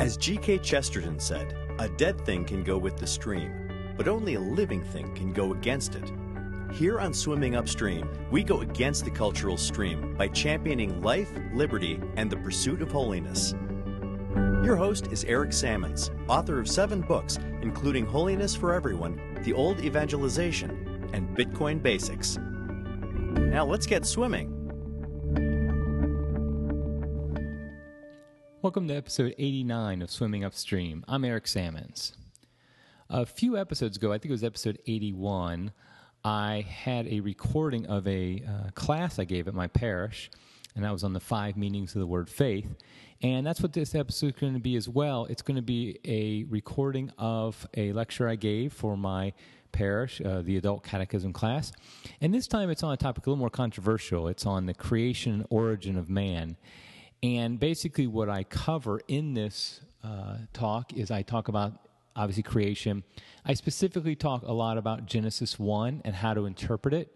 As G.K. Chesterton said, a dead thing can go with the stream, but only a living thing can go against it. Here on Swimming Upstream, we go against the cultural stream by championing life, liberty, and the pursuit of holiness. Your host is Eric Sammons, author of seven books, including Holiness for Everyone, The Old Evangelization, and Bitcoin Basics. Now let's get swimming. Welcome to episode 89 of Swimming Upstream. I'm Eric Sammons. A few episodes ago, I think it was episode 81, I had a recording of a uh, class I gave at my parish, and that was on the five meanings of the word faith. And that's what this episode is going to be as well. It's going to be a recording of a lecture I gave for my parish, uh, the adult catechism class. And this time it's on a topic a little more controversial. It's on the creation and origin of man. And basically, what I cover in this uh, talk is I talk about obviously creation. I specifically talk a lot about Genesis 1 and how to interpret it.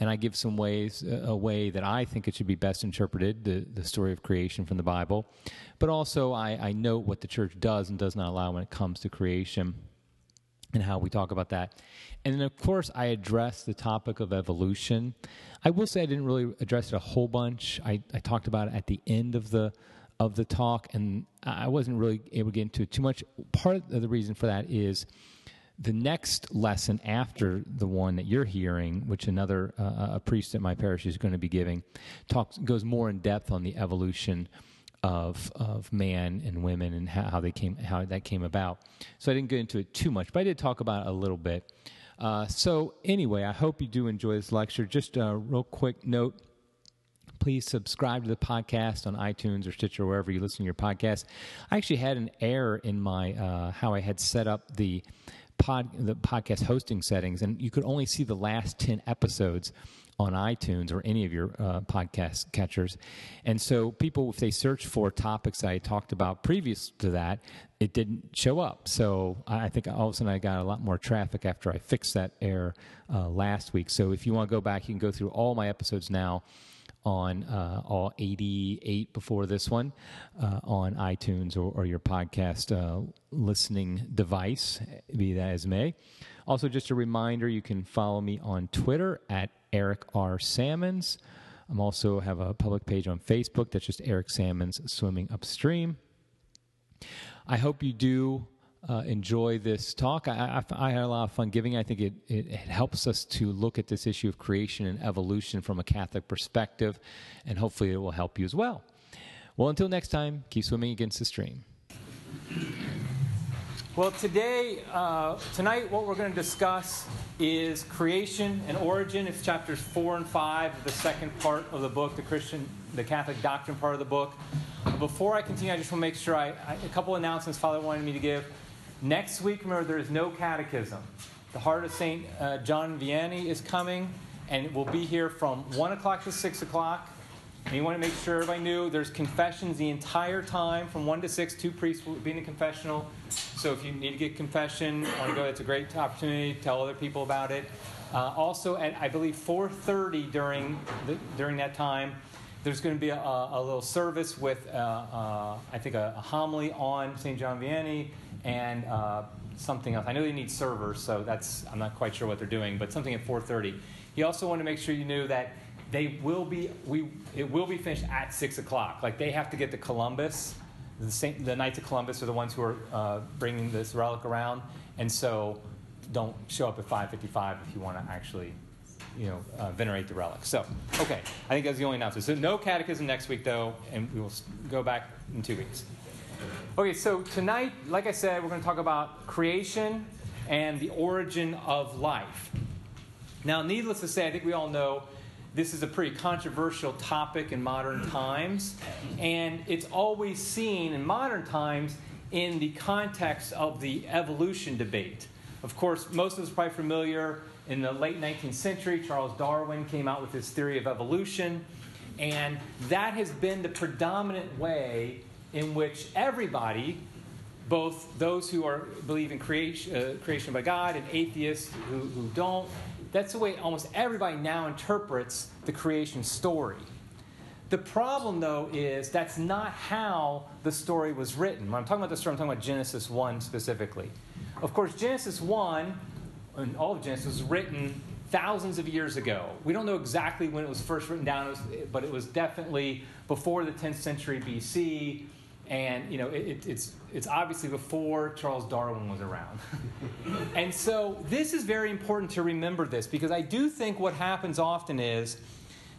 And I give some ways, a way that I think it should be best interpreted, the, the story of creation from the Bible. But also, I, I note what the church does and does not allow when it comes to creation and how we talk about that. And then, of course, I address the topic of evolution. I will say I didn't really address it a whole bunch. I, I talked about it at the end of the of the talk, and I wasn't really able to get into it too much. Part of the reason for that is the next lesson after the one that you're hearing, which another uh, a priest at my parish is going to be giving, talks goes more in depth on the evolution of of man and women and how, how they came how that came about. So I didn't get into it too much, but I did talk about it a little bit. Uh, so anyway, I hope you do enjoy this lecture. Just a real quick note please subscribe to the podcast on iTunes or Stitcher, wherever you listen to your podcast. I actually had an error in my uh, how I had set up the pod the podcast hosting settings, and you could only see the last ten episodes on iTunes or any of your uh, podcast catchers. And so people, if they search for topics I talked about previous to that, it didn't show up. So I think all of a sudden I got a lot more traffic after I fixed that error uh, last week. So if you want to go back, you can go through all my episodes now on uh, all 88 before this one uh, on iTunes or, or your podcast uh, listening device, be that as may. Also, just a reminder you can follow me on Twitter at Eric R. Sammons. I'm also have a public page on Facebook that's just Eric Sammons Swimming Upstream. I hope you do uh, enjoy this talk. I, I, I, had a lot of fun giving. I think it, it, it, helps us to look at this issue of creation and evolution from a Catholic perspective, and hopefully it will help you as well. Well, until next time, keep swimming against the stream. Well, today, uh, tonight, what we're going to discuss is creation and origin. It's chapters four and five of the second part of the book, the Christian, the Catholic doctrine part of the book. Before I continue, I just want to make sure I, I a couple announcements Father wanted me to give. Next week, remember, there is no catechism. The Heart of St. Uh, John Vianney is coming, and will be here from 1 o'clock to 6 o'clock. And you want to make sure everybody knew there's confessions the entire time from 1 to 6. Two priests will be in the confessional. So if you need to get confession, want to go, it's a great opportunity to tell other people about it. Uh, also, at I believe 4:30 during the, during that time, there's going to be a, a little service with uh, uh, I think a, a homily on St. John Vianney and uh, something else. I know they need servers, so that's I'm not quite sure what they're doing, but something at 4:30. He also wanted to make sure you knew that they will be we it will be finished at six o'clock. Like they have to get to Columbus. The, Saint, the Knights of Columbus are the ones who are uh, bringing this relic around, and so don't show up at 5:55 if you want to actually you know, uh, venerate the relic. So, okay, I think that's the only announcement. So, no catechism next week, though, and we will go back in two weeks. Okay, so tonight, like I said, we're going to talk about creation and the origin of life. Now, needless to say, I think we all know this is a pretty controversial topic in modern times, and it's always seen in modern times in the context of the evolution debate. Of course, most of us are probably familiar in the late 19th century, Charles Darwin came out with his theory of evolution, and that has been the predominant way in which everybody, both those who are believe in creation, uh, creation by God and atheists who, who don't, that's the way almost everybody now interprets the creation story. The problem, though, is that's not how the story was written. When I'm talking about the story, I'm talking about Genesis 1 specifically. Of course, Genesis 1, and all of Genesis, was written thousands of years ago. We don't know exactly when it was first written down, but it was definitely before the 10th century BC. And, you know, it, it's, it's obviously before Charles Darwin was around. and so this is very important to remember this because I do think what happens often is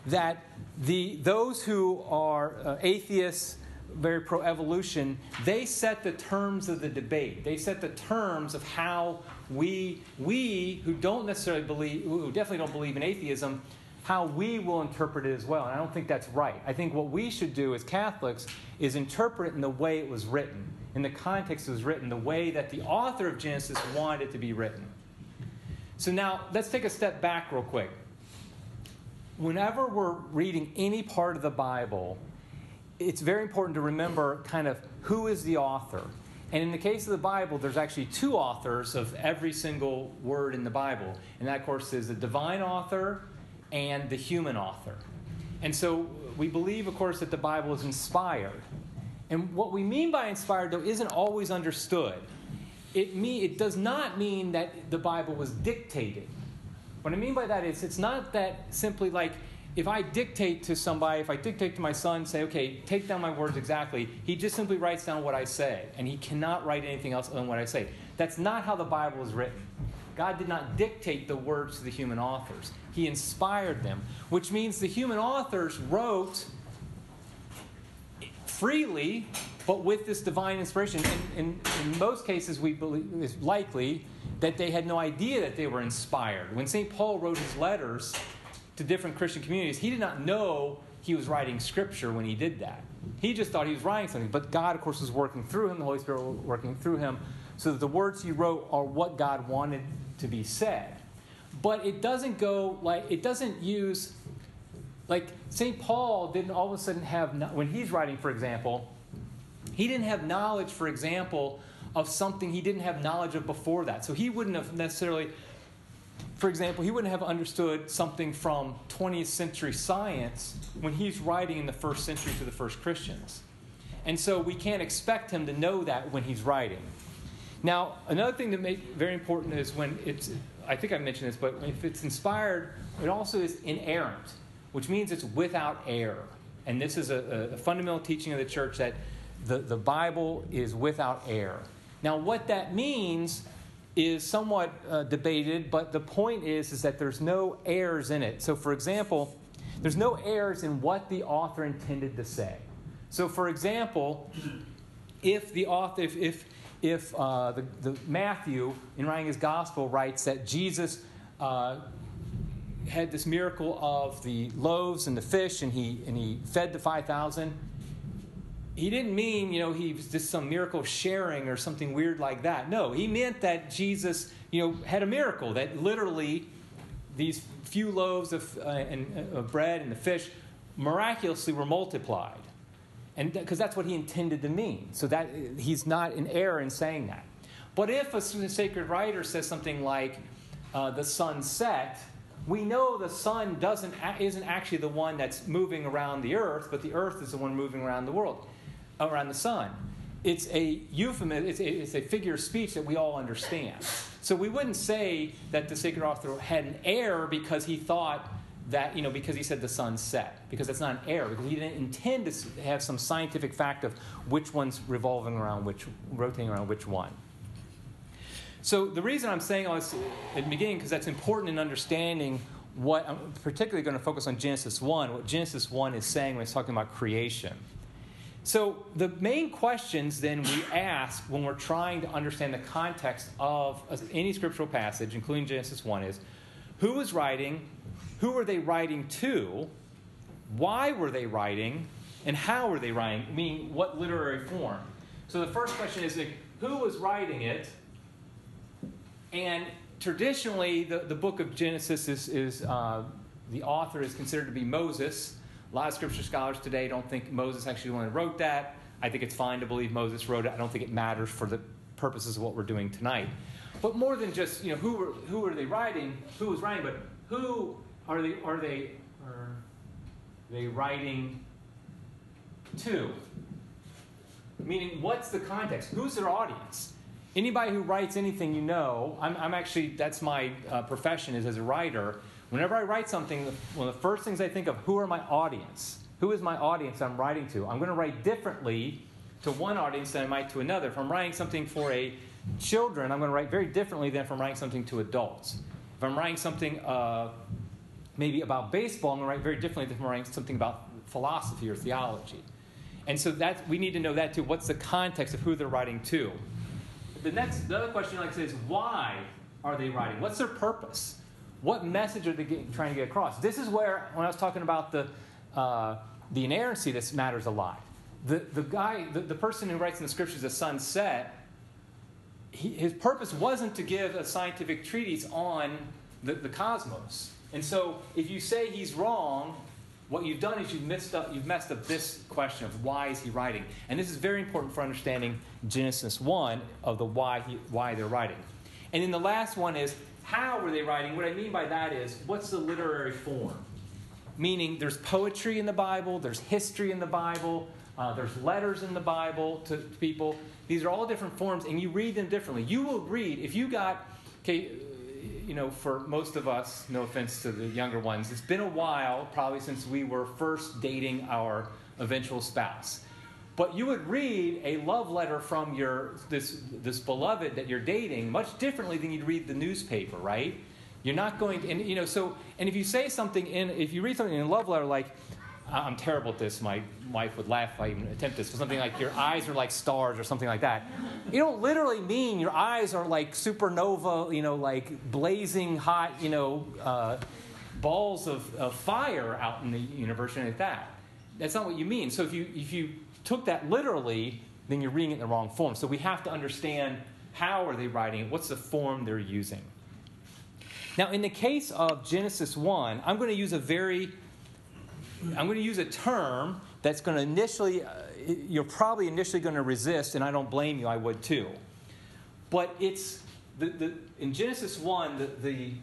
that the, those who are uh, atheists, very pro evolution, they set the terms of the debate. They set the terms of how we, we who don't necessarily believe, who definitely don't believe in atheism, how we will interpret it as well. And I don't think that's right. I think what we should do as Catholics is interpret it in the way it was written, in the context it was written, the way that the author of Genesis wanted it to be written. So now let's take a step back real quick whenever we're reading any part of the Bible, it's very important to remember kind of who is the author. And in the case of the Bible, there's actually two authors of every single word in the Bible. And that, of course, is the divine author and the human author. And so we believe, of course, that the Bible is inspired. And what we mean by inspired, though, isn't always understood. It, mean, it does not mean that the Bible was dictated. What I mean by that is it's not that simply like if I dictate to somebody, if I dictate to my son, say, okay, take down my words exactly, he just simply writes down what I say, and he cannot write anything else than what I say. That's not how the Bible is written. God did not dictate the words to the human authors, He inspired them, which means the human authors wrote freely, but with this divine inspiration. In, in, in most cases, we believe it's likely that they had no idea that they were inspired. When St. Paul wrote his letters to different Christian communities, he did not know he was writing scripture when he did that. He just thought he was writing something. But God, of course, was working through him, the Holy Spirit was working through him, so that the words he wrote are what God wanted to be said. But it doesn't go like, it doesn't use, like, St. Paul didn't all of a sudden have, when he's writing, for example, he didn't have knowledge, for example, of something he didn't have knowledge of before that. So he wouldn't have necessarily, for example, he wouldn't have understood something from 20th century science when he's writing in the first century to the first Christians. And so we can't expect him to know that when he's writing. Now, another thing that very important is when it's, I think I mentioned this, but if it's inspired, it also is inerrant, which means it's without error. And this is a, a fundamental teaching of the church that the, the Bible is without error. Now, what that means is somewhat uh, debated, but the point is, is that there's no errors in it. So, for example, there's no errors in what the author intended to say. So, for example, if the author, if, if, if uh, the, the Matthew, in writing his gospel, writes that Jesus uh, had this miracle of the loaves and the fish, and he, and he fed the 5,000, he didn't mean, you know, he was just some miracle sharing or something weird like that. No, he meant that Jesus, you know, had a miracle that literally these few loaves of, uh, and, uh, of bread and the fish miraculously were multiplied. And because that's what he intended to mean. So that he's not in error in saying that. But if a sacred writer says something like uh, the sun set, we know the sun doesn't isn't actually the one that's moving around the earth, but the earth is the one moving around the world around the sun. It's a euphemism, it's a, it's a figure of speech that we all understand. So we wouldn't say that the sacred author had an error because he thought that, you know, because he said the sun set, because that's not an error, because he didn't intend to have some scientific fact of which one's revolving around which, rotating around which one. So the reason I'm saying all this at the beginning, because that's important in understanding what I'm particularly going to focus on Genesis 1, what Genesis 1 is saying when it's talking about creation. So, the main questions then we ask when we're trying to understand the context of any scriptural passage, including Genesis 1, is who was writing, who were they writing to, why were they writing, and how were they writing, meaning what literary form. So, the first question is like, who was writing it? And traditionally, the, the book of Genesis is, is uh, the author is considered to be Moses. A lot of scripture scholars today don't think Moses actually wrote that. I think it's fine to believe Moses wrote it. I don't think it matters for the purposes of what we're doing tonight. But more than just you know who were, who are they writing, who was writing, but who are they are they are they writing to? Meaning, what's the context? Who's their audience? Anybody who writes anything you know, I'm, I'm actually, that's my uh, profession is as a writer. Whenever I write something, one of the first things I think of, who are my audience? Who is my audience I'm writing to? I'm going to write differently to one audience than I might to another. If I'm writing something for a children, I'm going to write very differently than if I'm writing something to adults. If I'm writing something uh, maybe about baseball, I'm going to write very differently than writing something about philosophy or theology. And so that we need to know that too. What's the context of who they're writing to? The next, the other question I like to say is why are they writing? What's their purpose? What message are they trying to get across? This is where, when I was talking about the uh, the inerrancy, this matters a lot. The, the guy, the, the person who writes in the scriptures, the sun set, he, his purpose wasn't to give a scientific treatise on the, the cosmos. And so if you say he's wrong, what you've done is you've messed up you've messed up this question of why is he writing? And this is very important for understanding genesis 1 of the why he, why they're writing. And then the last one is how were they writing? What i mean by that is what's the literary form? Meaning there's poetry in the bible there's history in the bible uh, there's letters in the bible to people. These are all different forms and you read them differently. You will read if you got okay you know, for most of us, no offense to the younger ones, it's been a while, probably since we were first dating our eventual spouse. But you would read a love letter from your this this beloved that you're dating much differently than you'd read the newspaper, right? You're not going to, and you know, so and if you say something in if you read something in a love letter like I'm terrible at this. My wife would laugh if I even attempt this. But something like your eyes are like stars or something like that. You don't literally mean your eyes are like supernova, you know, like blazing hot, you know, uh, balls of, of fire out in the universe and like that. That's not what you mean. So if you if you took that literally, then you're reading it in the wrong form. So we have to understand how are they writing it? What's the form they're using? Now, in the case of Genesis 1, I'm going to use a very I'm going to use a term that's going to initially, uh, you're probably initially going to resist, and I don't blame you, I would too. But it's, the, the, in Genesis 1, the, the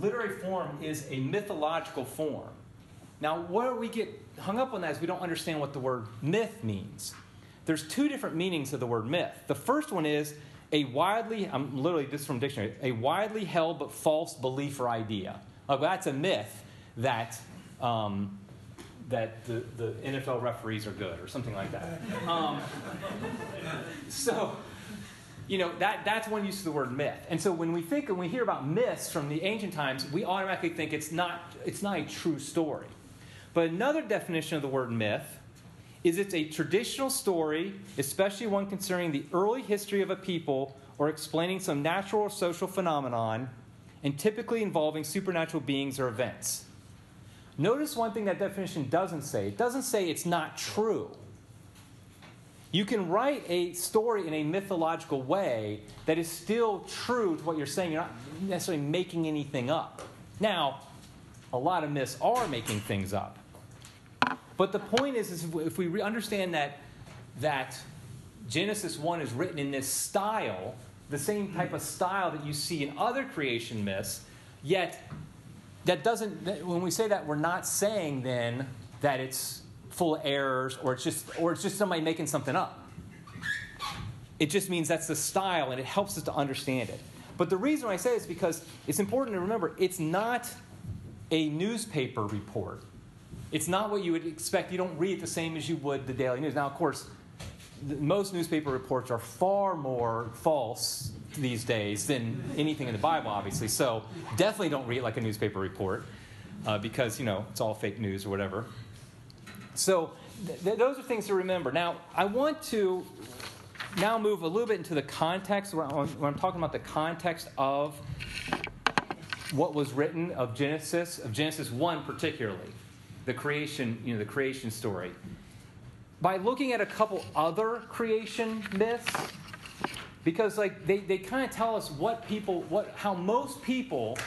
literary form is a mythological form. Now, where we get hung up on that is we don't understand what the word myth means. There's two different meanings of the word myth. The first one is a widely, I'm literally, this from dictionary, a widely held but false belief or idea. Like, well, that's a myth that um, that the, the NFL referees are good or something like that. Um, so, you know, that, that's one use of the word myth. And so when we think and we hear about myths from the ancient times, we automatically think it's not, it's not a true story. But another definition of the word myth is it's a traditional story, especially one concerning the early history of a people or explaining some natural or social phenomenon, and typically involving supernatural beings or events. Notice one thing that definition doesn't say it doesn't say it's not true. You can write a story in a mythological way that is still true to what you're saying. You're not necessarily making anything up. Now, a lot of myths are making things up. But the point is, is if we understand that, that Genesis 1 is written in this style, the same type of style that you see in other creation myths, yet that doesn't, when we say that, we're not saying then that it's full of errors or it's just, or it's just somebody making something up. It just means that's the style and it helps us to understand it. But the reason I say it is because it's important to remember it's not a newspaper report. It's not what you would expect. You don't read it the same as you would the Daily News. Now, of course, most newspaper reports are far more false these days than anything in the Bible, obviously. So definitely don't read like a newspaper report uh, because, you know, it's all fake news or whatever. So th- those are things to remember. Now, I want to now move a little bit into the context when I'm, talking about the context of what was written of Genesis, of Genesis 1 particularly, the creation, you know, the creation story. By looking at a couple other creation myths, because like they, they kind of tell us what people what how most people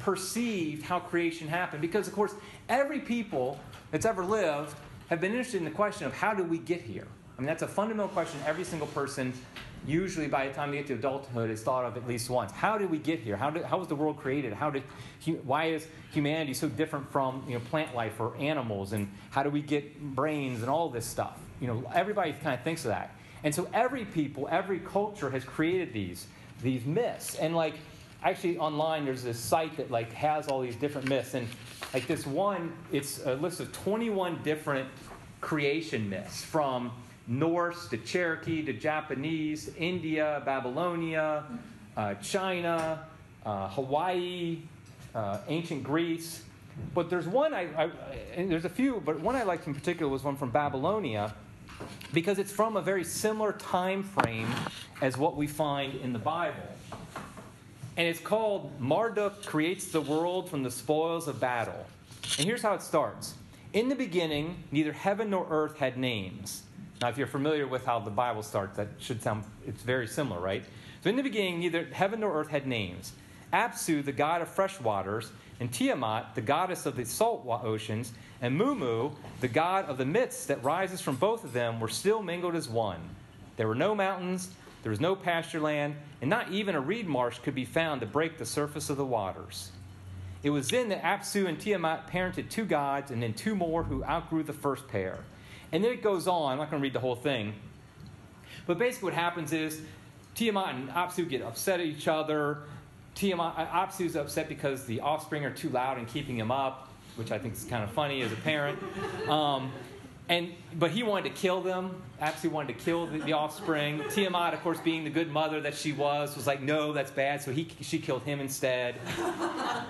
perceived how creation happened. Because of course every people that's ever lived have been interested in the question of how did we get here? I mean that's a fundamental question every single person usually by the time they get to adulthood is thought of at least once. How did we get here? How, did, how was the world created? How did why is humanity so different from you know, plant life or animals? And how do we get brains and all this stuff? You know, everybody kind of thinks of that. And so every people, every culture has created these, these myths. And like, actually online, there's this site that like has all these different myths. And like this one, it's a list of 21 different creation myths from Norse to Cherokee to Japanese, India, Babylonia, uh, China, uh, Hawaii, uh, ancient Greece. But there's one I, I, there's a few, but one I liked in particular was one from Babylonia, because it's from a very similar time frame as what we find in the Bible. And it's called Marduk creates the world from the spoils of battle. And here's how it starts. In the beginning, neither heaven nor earth had names. Now, if you're familiar with how the Bible starts, that should sound, it's very similar, right? So in the beginning, neither heaven nor earth had names. Apsu, the god of fresh waters, and Tiamat, the goddess of the salt oceans, and Mummu, the god of the midst that rises from both of them, were still mingled as one. There were no mountains, there was no pasture land, and not even a reed marsh could be found to break the surface of the waters. It was then that Apsu and Tiamat parented two gods, and then two more who outgrew the first pair. And then it goes on, I'm not going to read the whole thing. But basically, what happens is Tiamat and Apsu get upset at each other. Tiamat, uh, Apsu is upset because the offspring are too loud and keeping him up, which I think is kind of funny as a parent. Um, and but he wanted to kill them. Apsu wanted to kill the, the, offspring. Tiamat, of course, being the good mother that she was, was like, "No, that's bad." So he she killed him instead.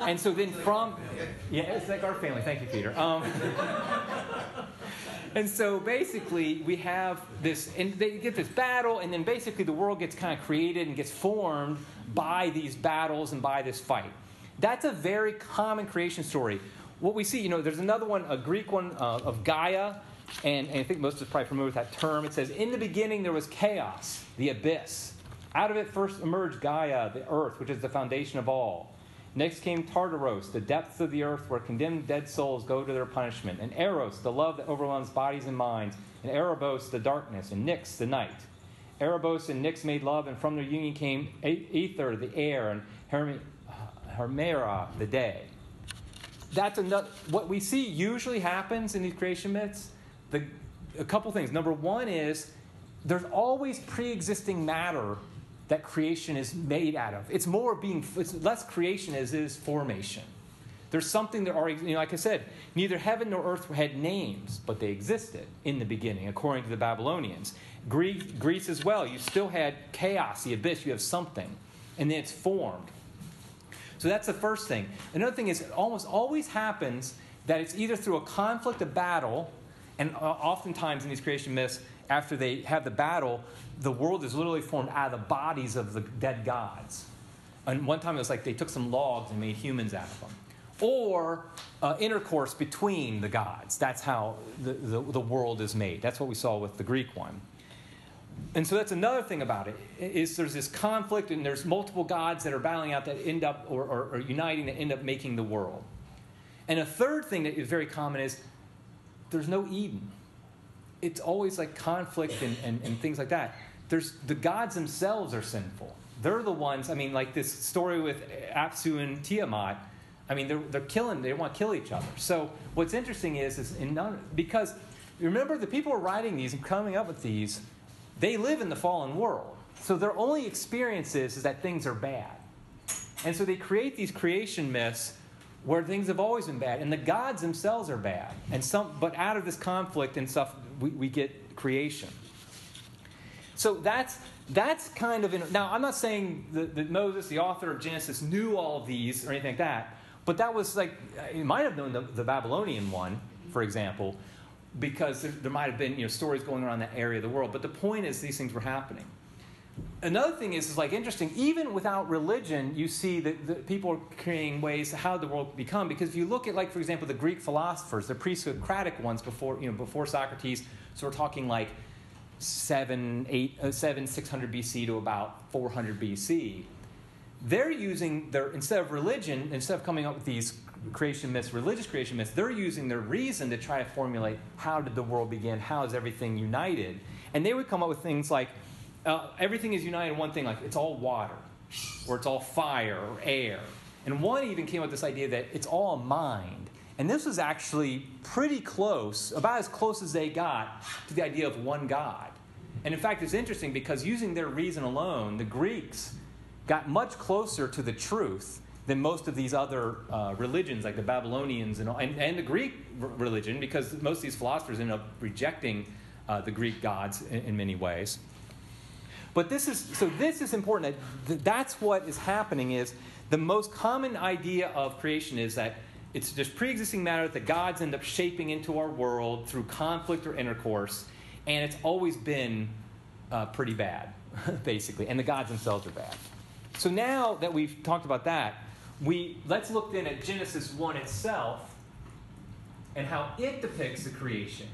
And so then from yeah, it's like our family. Thank you, Peter. Um, and so basically, we have this, and they get this battle, and then basically the world gets kind of created and gets formed by these battles and by this fight. That's a very common creation story. What we see, you know, there's another one, a Greek one uh, of Gaia and, and I think most of us probably familiar with that term. It says, In the beginning there was chaos, the abyss. Out of it first emerged Gaia, the earth, which is the foundation of all. Next came Tartaros, the depths of the earth where condemned dead souls go to their punishment. And Eros, the love that overwhelms bodies and minds. And Erebos, the darkness. And Nyx, the night. Erebos and Nyx made love, and from their union came Ether, the air, and Hermera, the day. That's another, what we see usually happens in these creation myths the, a couple things. Number one is there's always pre existing matter that creation is made out of. It's more being, it's less creation as is formation. There's something that already, you know, like I said, neither heaven nor earth had names, but they existed in the beginning, according to the Babylonians. Greece, Greece as well, you still had chaos, the abyss, you have something, and then it's formed. So that's the first thing. Another thing is, it almost always happens that it's either through a conflict, a battle, and uh, oftentimes in these creation myths, after they have the battle, the world is literally formed out of the bodies of the dead gods. And one time it was like they took some logs and made humans out of them. Or uh, intercourse between the gods. That's how the, the, the, world is made. That's what we saw with the Greek one. And so that's another thing about it is there's this conflict and there's multiple gods that are battling out that end up or, or, or uniting that end up making the world. And a third thing that is very common is there's no Eden. It's always like conflict and, and, and things like that. There's, the gods themselves are sinful. They're the ones, I mean, like this story with Apsu and Tiamat. I mean, they're, they're killing, they want to kill each other. So what's interesting is, is in none, because remember, the people who are writing these and coming up with these, they live in the fallen world. So their only experience is, is that things are bad. And so they create these creation myths where things have always been bad, and the gods themselves are bad. And some, but out of this conflict and stuff, we, we get creation. So that's that's kind of in, now. I'm not saying that, that, Moses, the author of Genesis, knew all of these or anything like that, but that was like he might have known the, the Babylonian one, for example, because there, there might have been you know stories going around that area of the world. But the point is, these things were happening. Another thing is, is like interesting even without religion you see that, that people are creating ways how the world become. Because if you look at like for example the greek philosophers the pre-socratic ones before you know before socrates so we're talking like 7 8 uh, 7 600 bc to about 400 bc they're using their instead of religion instead of coming up with these creation myths religious creation myths they're using their reason to try to formulate how did the world begin how is everything united and they would come up with things like uh, everything is united in one thing, like it's all water, or it's all fire or air. And one even came up with this idea that it's all mind. And this was actually pretty close, about as close as they got to the idea of one God. And in fact, it's interesting because using their reason alone, the Greeks got much closer to the truth than most of these other uh, religions, like the Babylonians and, and, and the Greek religion, because most of these philosophers end up rejecting uh, the Greek gods in, in, many ways. But this is so. This is important. That that's what is happening. Is the most common idea of creation is that it's just pre-existing matter that the gods end up shaping into our world through conflict or intercourse, and it's always been uh, pretty bad, basically, and the gods themselves are bad. So now that we've talked about that, we let's look then at Genesis 1 itself and how it depicts the creation.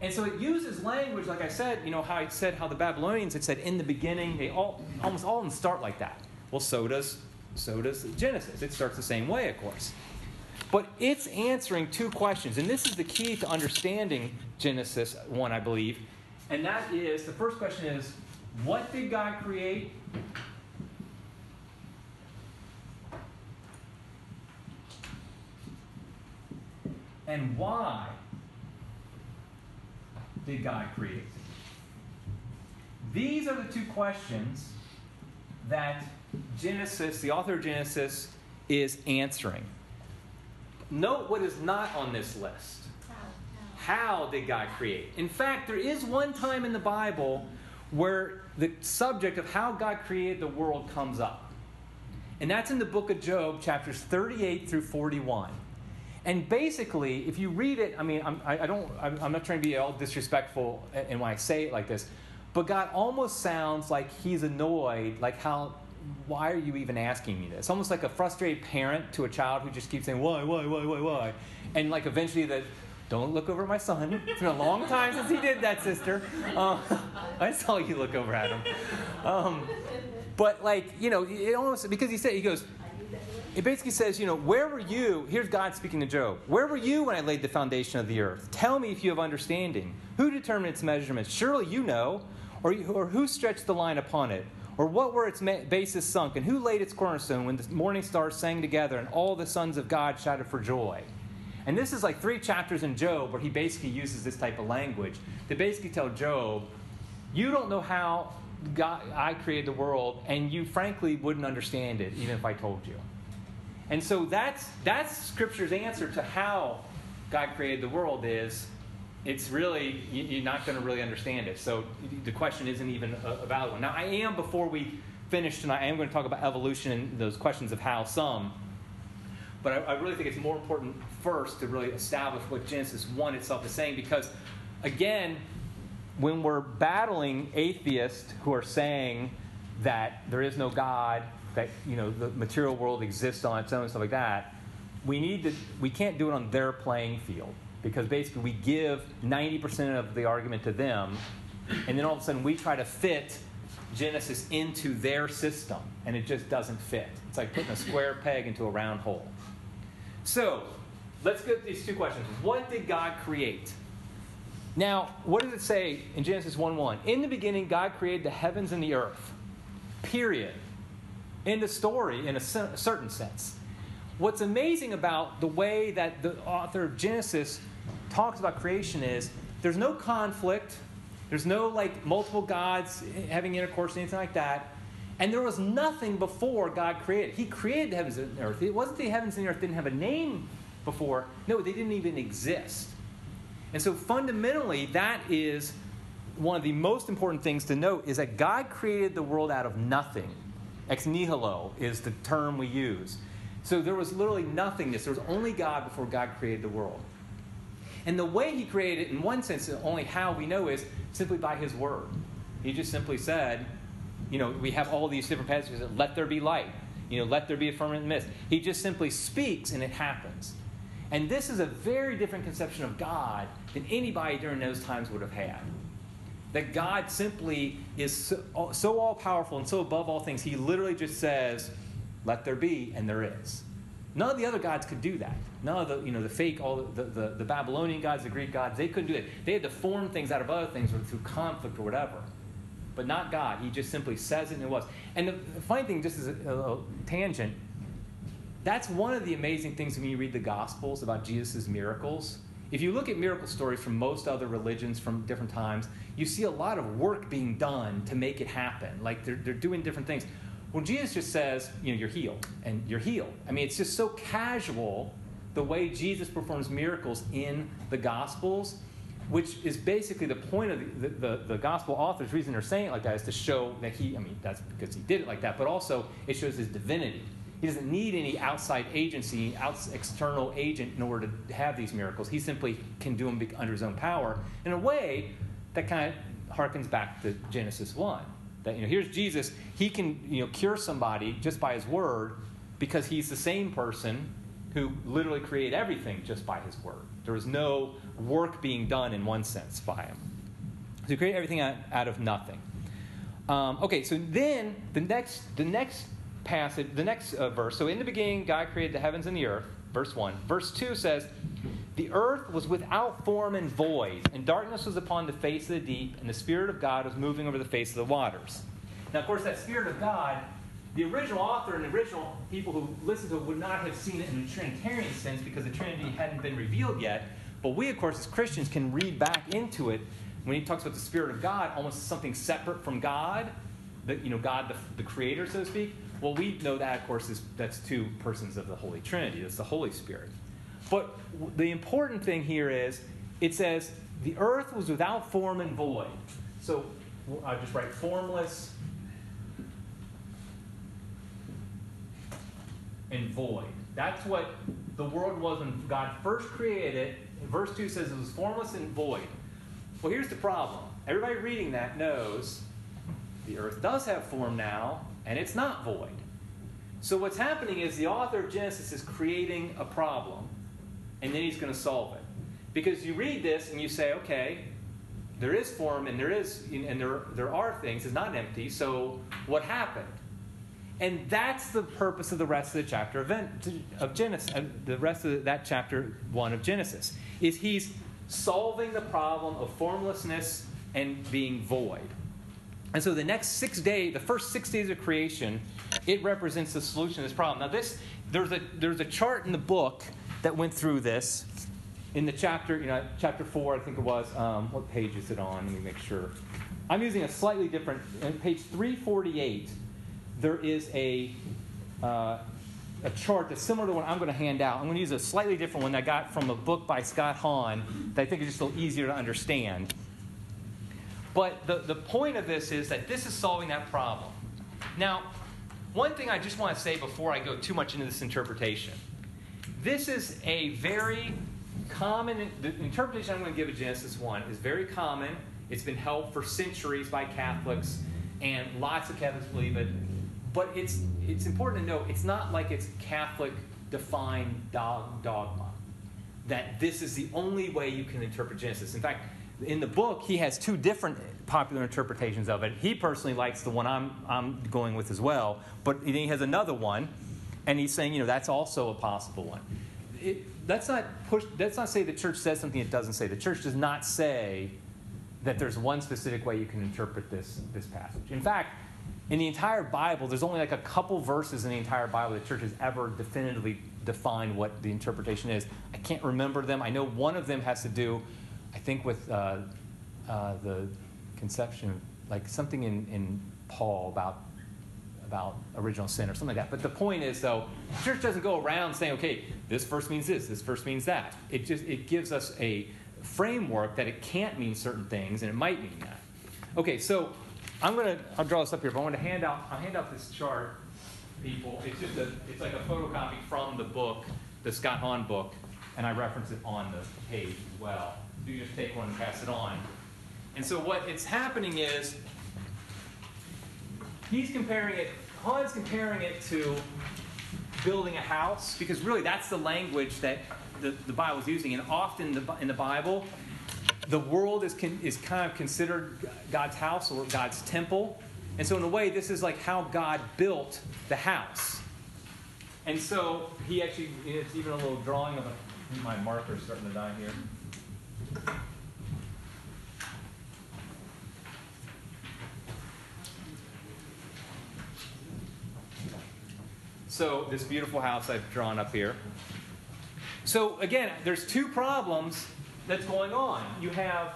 And so it uses language, like I said, you know, how I said how the Babylonians had said in the beginning, they all almost all of them start like that. Well, so does so does Genesis. It starts the same way, of course. But it's answering two questions, and this is the key to understanding Genesis 1, I believe. And that is the first question is what did God create? And why did God create? These are the two questions that Genesis, the author of Genesis, is answering. Note what is not on this list. How did God create? In fact, there is one time in the Bible where the subject of how God created the world comes up. And that's in the book of Job, chapters 38 through 41. And basically, if you read it, I mean, I'm, I, I don't, I'm, I'm not trying to be all disrespectful and when I say it like this, but God almost sounds like he's annoyed, like how why are you even asking me this? Almost like a frustrated parent to a child who just keeps saying, why, why, why, why, why? And like eventually the, don't look over my son. It's been a long time since he did that, sister. Uh, I saw you look over at him. Um, but like, you know, it almost, because he said, he goes, it basically says, you know, where were you? Here's God speaking to Job. Where were you when I laid the foundation of the earth? Tell me if you have understanding. Who determined its measurements? Surely you know. Or, or who stretched the line upon it? Or what were its bases sunk? And who laid its cornerstone when the morning stars sang together and all the sons of God shouted for joy? And this is like three chapters in Job where he basically uses this type of language to basically tell Job, you don't know how God, I created the world, and you frankly wouldn't understand it even if I told you. And so that's, that's Scripture's answer to how God created the world is it's really, you're not going to really understand it. So the question isn't even a, valid one. Now, I am, before we finish tonight, I am going to talk about evolution and those questions of how some. But I, I really think it's more important first to really establish what Genesis 1 itself is saying because, again, when we're battling atheists who are saying that there is no God, that you know the material world exists on its own and stuff like that, we need to we can't do it on their playing field because basically we give 90% of the argument to them, and then all of a sudden we try to fit Genesis into their system, and it just doesn't fit. It's like putting a square peg into a round hole. So, let's get these two questions. What did God create? Now, what does it say in Genesis 1 1? In the beginning, God created the heavens and the earth. Period. In the story, in a certain sense. What's amazing about the way that the author of Genesis talks about creation is there's no conflict, there's no like multiple gods having intercourse, anything like that. And there was nothing before God created. He created the heavens and the earth. It wasn't the heavens and the earth didn't have a name before. No, they didn't even exist. And so fundamentally, that is one of the most important things to note is that God created the world out of nothing. Ex nihilo is the term we use. So there was literally nothingness. There was only God before God created the world. And the way he created it, in one sense, only how we know is simply by his word. He just simply said, you know, we have all these different passages that let there be light, you know, let there be a firmament mist. He just simply speaks and it happens. And this is a very different conception of God than anybody during those times would have had. That God simply is so, so all powerful and so above all things, he literally just says, let there be, and there is. None of the other gods could do that. None of the, you know, the fake, all the, the, the Babylonian gods, the Greek gods, they couldn't do it. They had to form things out of other things or through conflict or whatever. But not God. He just simply says it and it was. And the, funny thing, just as a, a, a tangent, that's one of the amazing things when you read the Gospels about Jesus' miracles. If you look at miracle stories from most other religions from different times, you see a lot of work being done to make it happen. Like they're, they're doing different things. When Jesus just says, you know, you're healed, and you're healed. I mean, it's just so casual the way Jesus performs miracles in the Gospels, which is basically the point of the, the, the, Gospel author's reason they're saying it like that is to show that he, I mean, that's because he did it like that, but also it shows his divinity. He doesn't need any outside agency, outs, external agent in order to have these miracles. He simply can do them under his own power. In a way, that kind of harkens back to Genesis 1. That, you know, here's Jesus. He can you know, cure somebody just by his word because he's the same person who literally created everything just by his word. There was no work being done in one sense by him. So he created everything out, out of nothing. Um, okay, so then the next, the next passage, the next uh, verse. So in the beginning, God created the heavens and the earth. Verse 1. Verse 2 says, The earth was without form and void, and darkness was upon the face of the deep, and the Spirit of God was moving over the face of the waters. Now, of course, that Spirit of God, the original author and the original people who listened to it would not have seen it in a Trinitarian sense because the Trinity hadn't been revealed yet. But we, of course, as Christians, can read back into it when he talks about the Spirit of God, almost something separate from God, the, you know, God, the, the Creator, so to speak. Well, we know that, of course, is that's two persons of the Holy Trinity. That's the Holy Spirit. But the important thing here is it says the earth was without form and void. So I just write formless and void. That's what the world was when God first created it. Verse 2 says it was formless and void. Well, here's the problem. Everybody reading that knows the earth does have form now, and it's not void. So what's happening is the author of Genesis is creating a problem, and then he's going to solve it. Because you read this and you say, okay, there is form and there is and there, there are things, it's not empty, so what happened? And that's the purpose of the rest of the chapter of, Genesis, uh, the rest of that chapter one of Genesis, is he's solving the problem of formlessness and being void. And so the next six days, the first six days of creation, it represents the solution to this problem. Now, this there's a there's a chart in the book that went through this in the chapter, you know, chapter four, I think it was. Um, what page is it on? Let me make sure. I'm using a slightly different. On page 348, there is a uh, a chart that's similar to what I'm going to hand out. I'm going to use a slightly different one that I got from a book by Scott Hahn that I think is just a little easier to understand. But the, the point of this is that this is solving that problem. Now, one thing I just want to say before I go too much into this interpretation this is a very common, the interpretation I'm going to give of Genesis 1 is very common. It's been held for centuries by Catholics, and lots of Catholics believe it. But it's, it's important to note it's not like it's Catholic defined dogma, that this is the only way you can interpret Genesis. In fact, in the book, he has two different popular interpretations of it. He personally likes the one I'm, I'm going with as well, but then he has another one, and he's saying, you know, that's also a possible one. It, that's not push. That's not say the church says something it doesn't say. The church does not say that there's one specific way you can interpret this this passage. In fact, in the entire Bible, there's only like a couple verses in the entire Bible the church has ever definitively defined what the interpretation is. I can't remember them. I know one of them has to do I think with uh, uh, the conception, like something in, in Paul about about original sin or something like that. But the point is, though, the church doesn't go around saying, okay, this verse means this, this verse means that. It just it gives us a framework that it can't mean certain things and it might mean that. Okay, so I'm gonna I'll draw this up here, but I want to hand out I'll hand out this chart, people. It's just a it's like a photocopy from the book, the Scott Hahn book, and I reference it on the page as well you just take one and pass it on. And so what it's happening is he's comparing it, Hahn's comparing it to building a house, because really that's the language that the, the Bible is using. And often the, in the Bible, the world is, con, is kind of considered God's house or God's temple. And so, in a way, this is like how God built the house. And so, he actually, it's even a little drawing of a, my marker's starting to die here. So, this beautiful house I've drawn up here. So, again, there's two problems that's going on. You have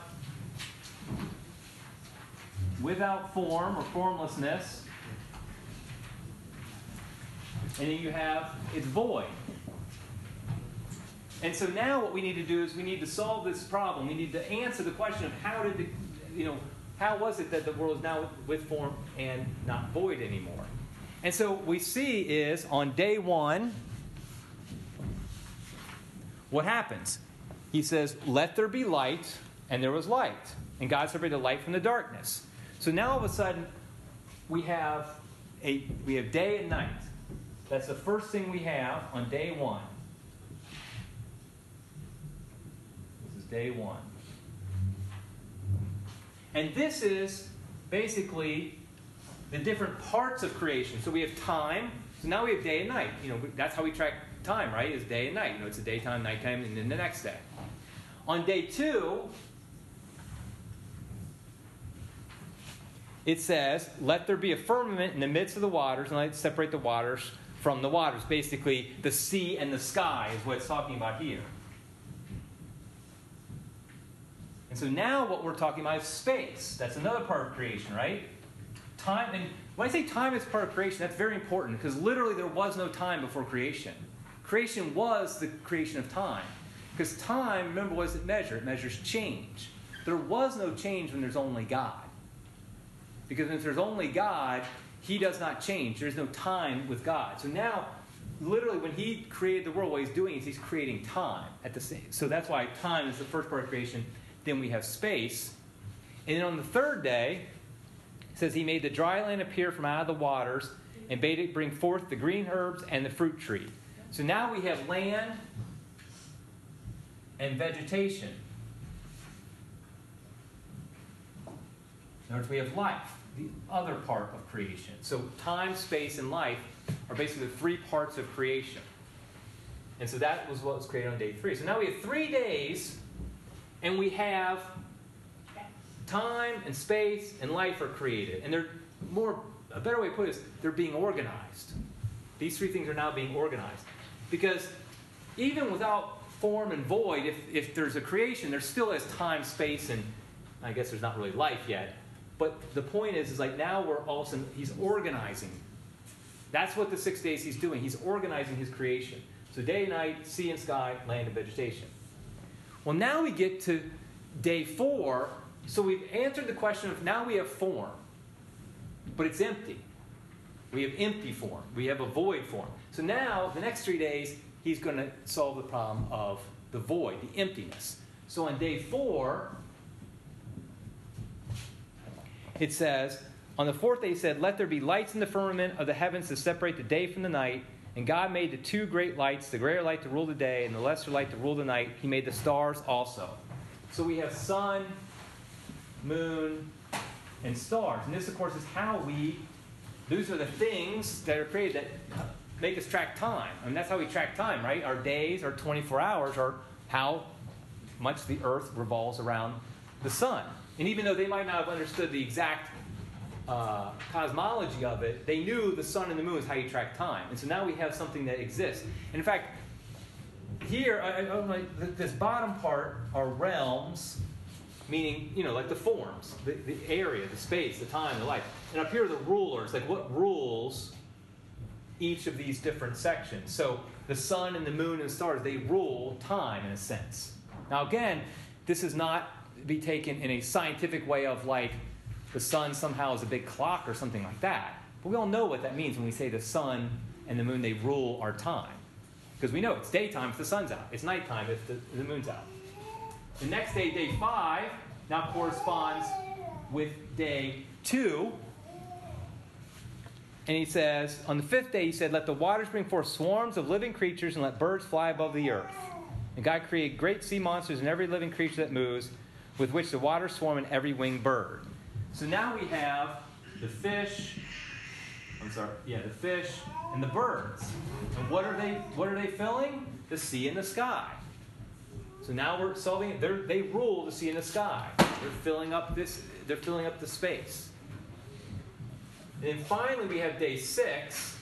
without form or formlessness, and then you have it's void. And so now what we need to do is we need to solve this problem. We need to answer the question of how did the, you know, how was it that the world is now with form and not void anymore? And so we see is on day one, what happens? He says, Let there be light, and there was light. And God separated the light from the darkness. So now all of a sudden, we have a we have day and night. That's the first thing we have on day one. This is day one. And this is basically the different parts of creation. So we have time. So now we have day and night. You know, that's how we track time, right? Is day and night. You know, it's a daytime, nighttime, and then the next day. On day two, it says, Let there be a firmament in the midst of the waters, and let it separate the waters from the waters. Basically, the sea and the sky is what it's talking about here. And so now what we're talking about is space. That's another part of creation, right? Time, and when I say time is part of creation, that's very important because literally there was no time before creation. Creation was the creation of time. Because time, remember, what does it measure? It measures change. There was no change when there's only God. Because if there's only God, He does not change. There's no time with God. So now, literally, when He created the world, what He's doing is He's creating time at the same. So that's why time is the first part of creation. Then we have space. And then on the third day, it says he made the dry land appear from out of the waters and bade it bring forth the green herbs and the fruit tree. So now we have land and vegetation. In other words, we have life, the other part of creation. So time, space, and life are basically the three parts of creation. And so that was what was created on day three. So now we have three days and we have time and space and life are created. And they're more, a better way to put it is they're being organized. These three things are now being organized. Because even without form and void, if, if there's a creation, there still is time, space, and I guess there's not really life yet. But the point is, is like now we're also, he's organizing. That's what the six days he's doing. He's organizing his creation. So day and night, sea and sky, land and vegetation. Well, now we get to day four. So we've answered the question of now we have form, but it's empty. We have empty form. We have a void form. So now, the next three days, he's going to solve the problem of the void, the emptiness. So on day four, it says, On the fourth day, he said, Let there be lights in the firmament of the heavens to separate the day from the night and God made the two great lights, the greater light to rule the day and the lesser light to rule the night. He made the stars also. So we have sun, moon, and stars. And this, of course, is how we, those are the things that are created that make us track time. I mean, that's how we track time, right? Our days, our 24 hours, are how much the earth revolves around the sun. And even though they might not have understood the exact uh, cosmology of it, they knew the sun and the moon is how you track time. And so now we have something that exists. And in fact, here, I, I, this bottom part are realms, meaning, you know, like the forms, the, the area, the space, the time, the life. And up here are the rulers, like what rules each of these different sections. So the sun and the moon and stars, they rule time in a sense. Now, again, this is not be taken in a scientific way of like the sun somehow is a big clock or something like that. But we all know what that means when we say the sun and the moon, they rule our time. Because we know it's daytime if the sun's out, it's nighttime if the, the moon's out. The next day, day five, now corresponds with day two. And he says, on the fifth day, he said, Let the waters bring forth swarms of living creatures and let birds fly above the earth. And God created great sea monsters and every living creature that moves, with which the waters swarm and every winged bird. So now we have the fish, I'm sorry, yeah, the fish and the birds. And what are they what are they filling? The sea and the sky. So now we're solving it. They're, they rule the sea and the sky. They're filling up this they're filling up the space. And then finally we have day six.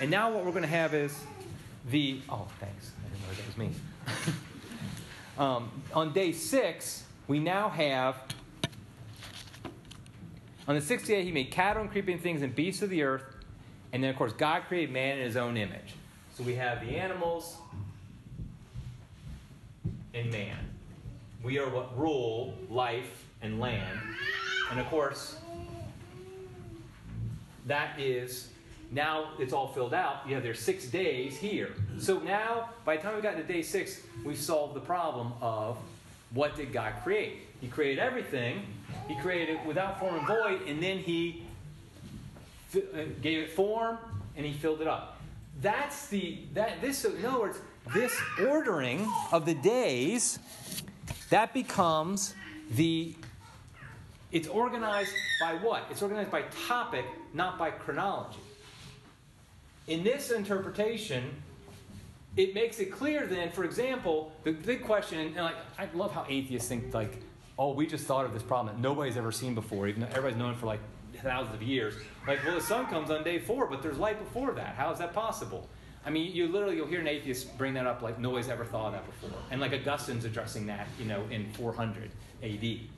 And now what we're going to have is the. Oh, thanks. I didn't know that was me. um, on day six, we now have. On the sixth day, he made cattle and creeping things and beasts of the earth. And then, of course, God created man in his own image. So we have the animals and man. We are what rule life and land. And of course, that is now it's all filled out. You have their six days here. So now, by the time we got to day six, we solved the problem of what did God create? He created everything. He created it without form and void, and then he uh, gave it form and he filled it up. That's the that this in other words, this ordering of the days that becomes the it's organized by what? It's organized by topic, not by chronology. In this interpretation, it makes it clear then, for example, the big question, and like I love how atheists think like, oh, we just thought of this problem that nobody's ever seen before, even though everybody's known it for like thousands of years. Like, well, the sun comes on day four, but there's light before that. How is that possible? I mean, you literally you'll hear an atheist bring that up like nobody's ever thought of that before, and like Augustine's addressing that, you know, in 400 A.D.,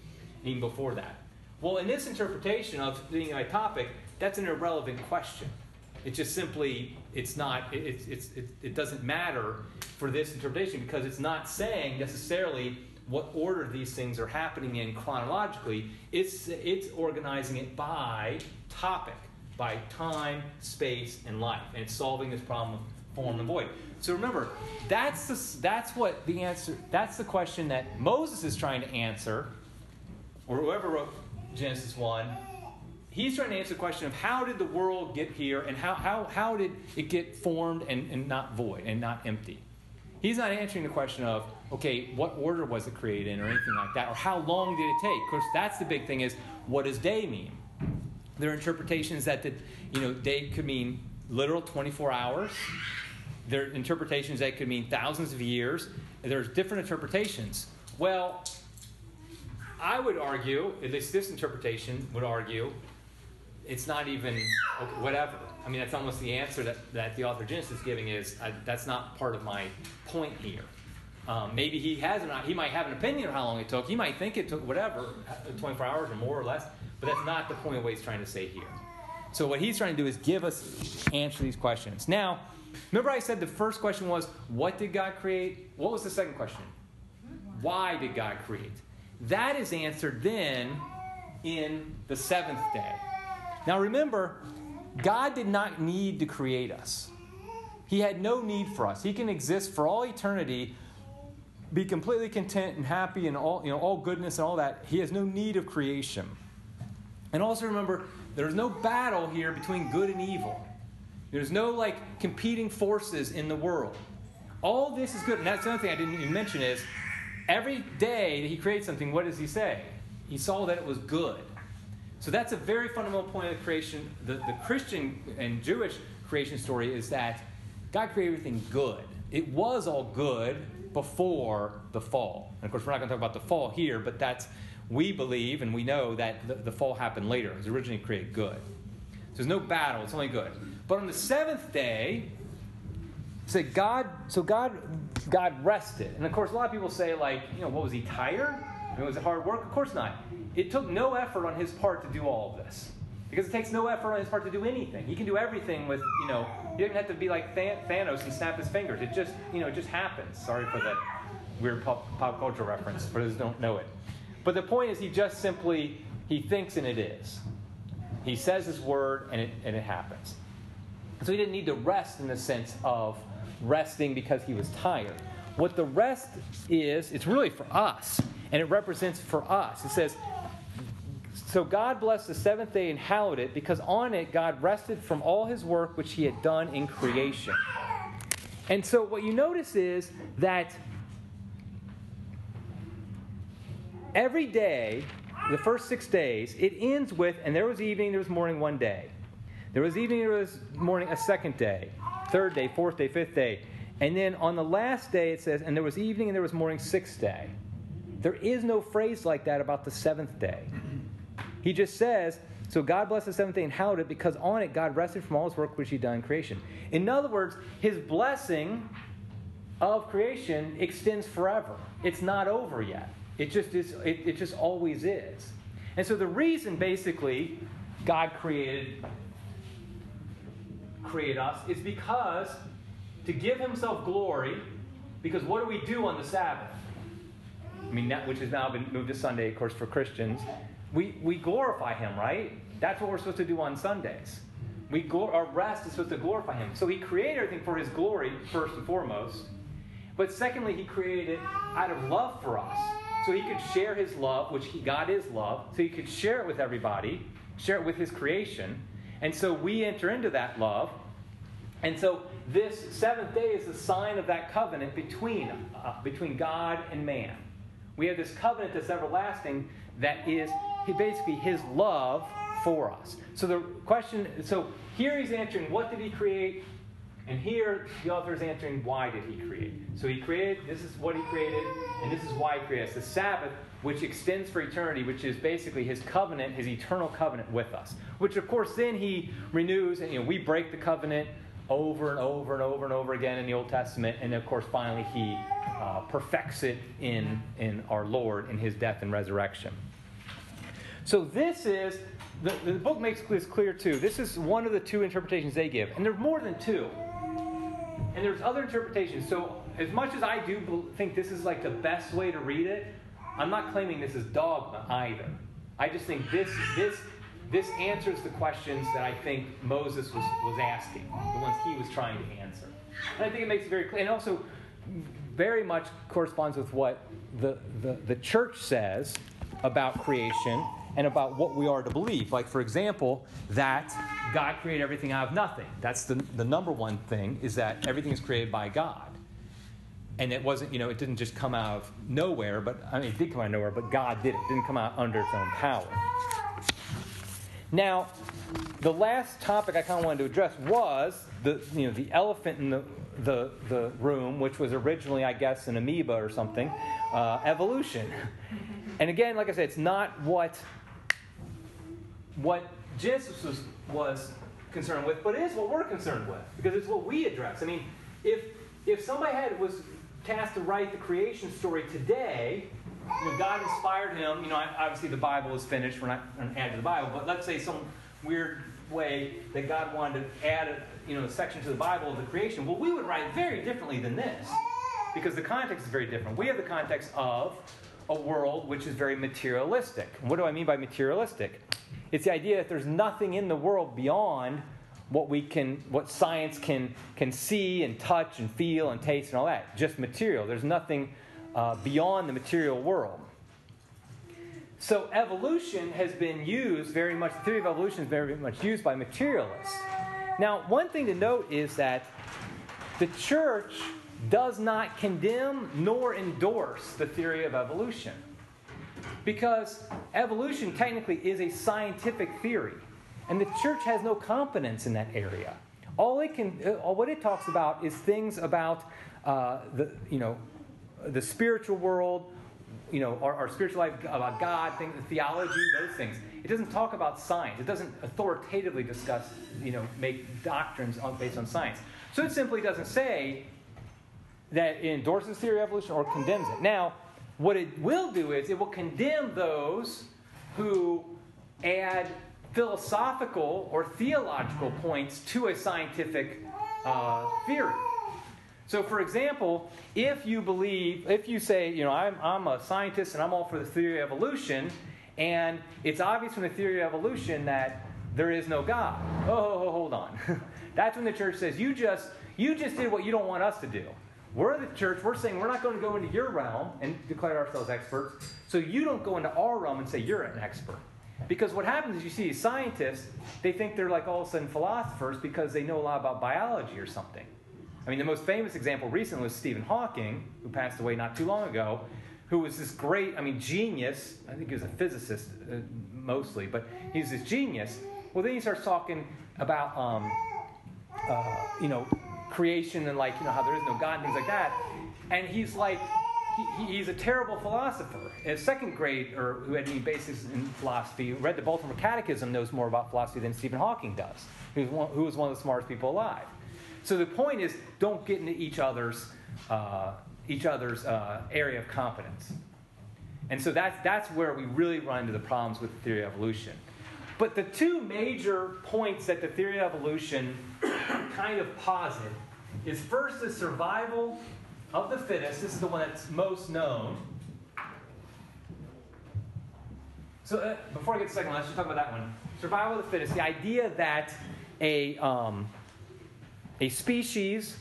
even before that. Well, in this interpretation of being a topic, that's an irrelevant question. It just simply, it's not, it, it's, it, it doesn't matter for this interpretation because it's not saying necessarily what order these things are happening in chronologically. It's, it's organizing it by topic, by time, space, and life. And it's solving this problem of form and void. So remember, that's, the, that's what the answer, that's the question that Moses is trying to answer, or whoever wrote Genesis 1 he's trying to answer the question of how did the world get here and how, how, how did it get formed and, and not void and not empty. He's not answering the question of, okay, what order was it created in or anything like that, or how long did it take? Of course, that's the big thing is, what does day mean? There are interpretations that, the, you know, day could mean literal 24 hours. There are interpretations that could mean thousands of years. There's different interpretations. Well, I would argue, at least this interpretation would argue, it's not even whatever. I mean, that's almost the answer that, that the author of Genesis is giving is uh, that's not part of my point here. Um, maybe he has not. He might have an opinion on how long it took. He might think it took whatever, 24 hours or more or less. But that's not the point of what he's trying to say here. So what he's trying to do is give us answer these questions. Now, remember I said the first question was, what did God create? What was the second question? Why did God create? That is answered then in the seventh day. Now remember, God did not need to create us. He had no need for us. He can exist for all eternity, be completely content and happy and all, you know, all goodness and all that. He has no need of creation. And also remember, there's no battle here between good and evil. There's no like competing forces in the world. All this is good. And that's another thing I didn't even mention is every day that he creates something, what does he say? He saw that it was good. So that's a very fundamental point of the creation. The, the Christian and Jewish creation story is that God created everything good. It was all good before the fall. And of course, we're not going to talk about the fall here, but that's, we believe and we know that the, the fall happened later. It was originally created good. So there's no battle, it's only good. But on the seventh day, say God, so God, God rested. And of course, a lot of people say, like, you know, what was he tired? I mean, was it hard work? Of course not. It took no effort on his part to do all of this. Because it takes no effort on his part to do anything. He can do everything with, you know, he doesn't have to be like Thanos and snap his fingers. It just, you know, it just happens. Sorry for the weird pop, pop culture reference for those who don't know it. But the point is, he just simply, he thinks and it is. He says his word and it, and it happens. So he didn't need to rest in the sense of resting because he was tired. What the rest is, it's really for us, and it represents for us. It says, so God blessed the seventh day and hallowed it, because on it God rested from all his work which he had done in creation. And so what you notice is that every day, the first six days, it ends with, and there was evening, there was morning one day. There was evening, there was morning a second day, third day, fourth day, fifth day. And then on the last day, it says, and there was evening and there was morning, sixth day. There is no phrase like that about the seventh day. He just says, So God blessed the seventh day and hallowed it because on it God rested from all his work which he done in creation. In other words, his blessing of creation extends forever. It's not over yet. It just is it, it just always is. And so the reason basically God created created us is because to give himself glory, because what do we do on the Sabbath? I mean, that, which has now been moved to Sunday, of course, for Christians. We, we glorify him, right? That's what we're supposed to do on Sundays. We our rest is supposed to glorify him. So he created everything for his glory, first and foremost. But secondly, he created it out of love for us. So he could share his love, which he, God is love, so he could share it with everybody, share it with his creation. And so we enter into that love. And so this seventh day is a sign of that covenant between, uh, between God and man. We have this covenant that's everlasting that is basically his love for us. So the question, so here he's answering what did he create? And here the author is answering why did he create? So he created, this is what he created, and this is why he created us. The Sabbath, which extends for eternity, which is basically his covenant, his eternal covenant with us. Which of course then he renews, and you know, we break the covenant over and over and over and over again in the Old Testament, and of course finally he uh, perfects it in, in our Lord in his death and resurrection. So this is, the, the book makes this clear too. This is one of the two interpretations they give. And there's more than two. And there's other interpretations. So as much as I do think this is like the best way to read it, I'm not claiming this is dogma either. I just think this, this, this answers the questions that I think Moses was, was asking, the ones he was trying to answer. And I think it makes it very clear. And also, very much corresponds with what the, the, the church says about creation and about what we are to believe. Like, for example, that God created everything out of nothing. That's the, the number one thing, is that everything is created by God. And it wasn't, you know, it didn't just come out of nowhere, but, I mean, it did come out of nowhere, but God did it. It didn't come out under its own power. Now, the last topic I kind of wanted to address was the, you know, the elephant in the, the, the room, which was originally, I guess, an amoeba or something, uh, evolution. And again, like I said, it's not what what Genesis was, was concerned with, but it is what we're concerned with because it's what we address. I mean, if if somebody had was tasked to write the creation story today, you know, God inspired him. You know, obviously the Bible is finished. We're not going to add to the Bible, but let's say some weird way that God wanted to add a, you know a section to the Bible of the creation. Well, we would write very differently than this because the context is very different. We have the context of a world which is very materialistic. What do I mean by materialistic? It's the idea that there's nothing in the world beyond what we can what science can can see and touch and feel and taste and all that. Just material. There's nothing uh, beyond the material world. So evolution has been used very much the theory of evolution is very much used by materialists. Now one thing to note is that the church does not condemn nor endorse the theory of evolution because evolution technically is a scientific theory, and the church has no competence in that area. All it can, all uh, what it talks about is things about uh, the, you know, the spiritual world, you know, our, our spiritual life, about God, things, theology, those things. It doesn't talk about science. It doesn't authoritatively discuss, you know, make doctrines on, based on science. So it simply doesn't say that it endorses theory of evolution or condemns it. Now, what it will do is it will condemn those who add philosophical or theological points to a scientific uh, theory. So, for example, if you believe, if you say, you know, I'm, I'm a scientist and I'm all for the theory of evolution, and it's obvious from the theory of evolution that there is no God. Oh, hold on. That's when the church says, you just, you just did what you don't want us to do. We're the church. We're saying we're not going to go into your realm and declare ourselves experts. So you don't go into our realm and say you're an expert. Because what happens is you see scientists, they think they're like all of a sudden philosophers because they know a lot about biology or something. I mean, the most famous example recently was Stephen Hawking, who passed away not too long ago, who was this great, I mean, genius. I think he was a physicist uh, mostly, but he's this genius. Well, then he starts talking about, um, uh, you know, creation and like, you know, how there is no God and things like that. And he's like, he, he's a terrible philosopher. In second grade, or who had any basis in philosophy, read the Baltimore Catechism, knows more about philosophy than Stephen Hawking does, who's one, who was one of the smartest people alive. So the point is, don't get into each other's uh, each other's uh, area of competence. And so that's that's where we really run into the problems with the theory of evolution. But the two major points that the theory of evolution kind of posit is first the survival of the fittest. This is the one that's most known. So uh, before I get to the second one, let's just talk about that one. Survival of the fittest. The idea that a, um, a species,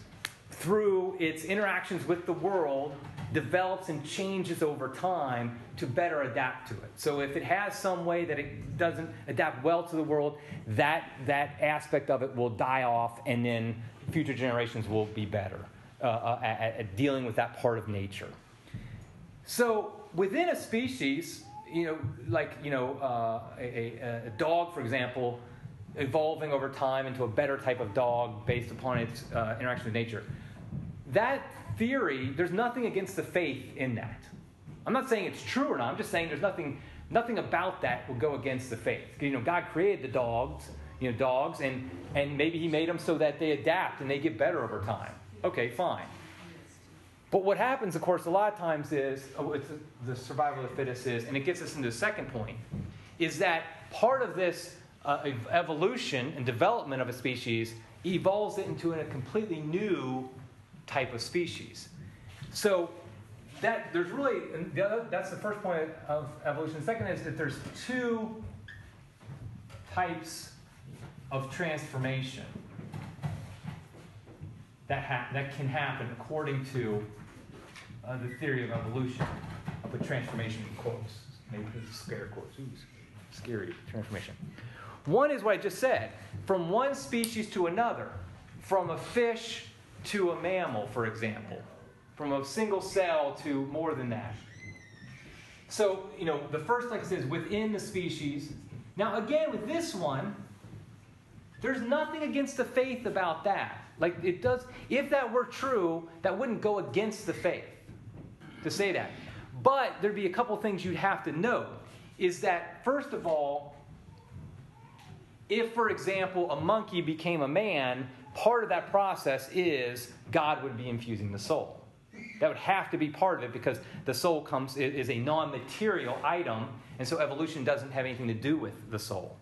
through its interactions with the world, develops and changes over time to better adapt to it. So if it has some way that it doesn't adapt well to the world, that, that aspect of it will die off, and then future generations will be better uh, uh, at, at dealing with that part of nature. So within a species, you know, like you know, uh, a, a, dog, for example, evolving over time into a better type of dog based upon its uh, interaction with nature. That theory, there's nothing against the faith in that. I'm not saying it's true or not. I'm just saying there's nothing, nothing about that will go against the faith. You know, God created the dogs, you know, dogs, and and maybe He made them so that they adapt and they get better over time. Okay, fine. But what happens, of course, a lot of times is oh, the survival of the fittest is, and it gets us into the second point, is that part of this uh, evolution and development of a species evolves it into a completely new type of species. So that there's really the other, that's the first point of evolution. The second is that there's two types of transformation that, ha- that can happen according to uh, the theory of evolution. I'll put transformation in quotes. Maybe scare quotes. Ooh, scary transformation. One is what I just said from one species to another, from a fish to a mammal, for example, from a single cell to more than that. So, you know, the first, like I said, is within the species. Now, again, with this one, there's nothing against the faith about that. Like, it does, if that were true, that wouldn't go against the faith to say that. But there'd be a couple things you'd have to note is that, first of all, if, for example, a monkey became a man, part of that process is God would be infusing the soul. That would have to be part of it because the soul comes is a non-material item, and so evolution doesn't have anything to do with the soul.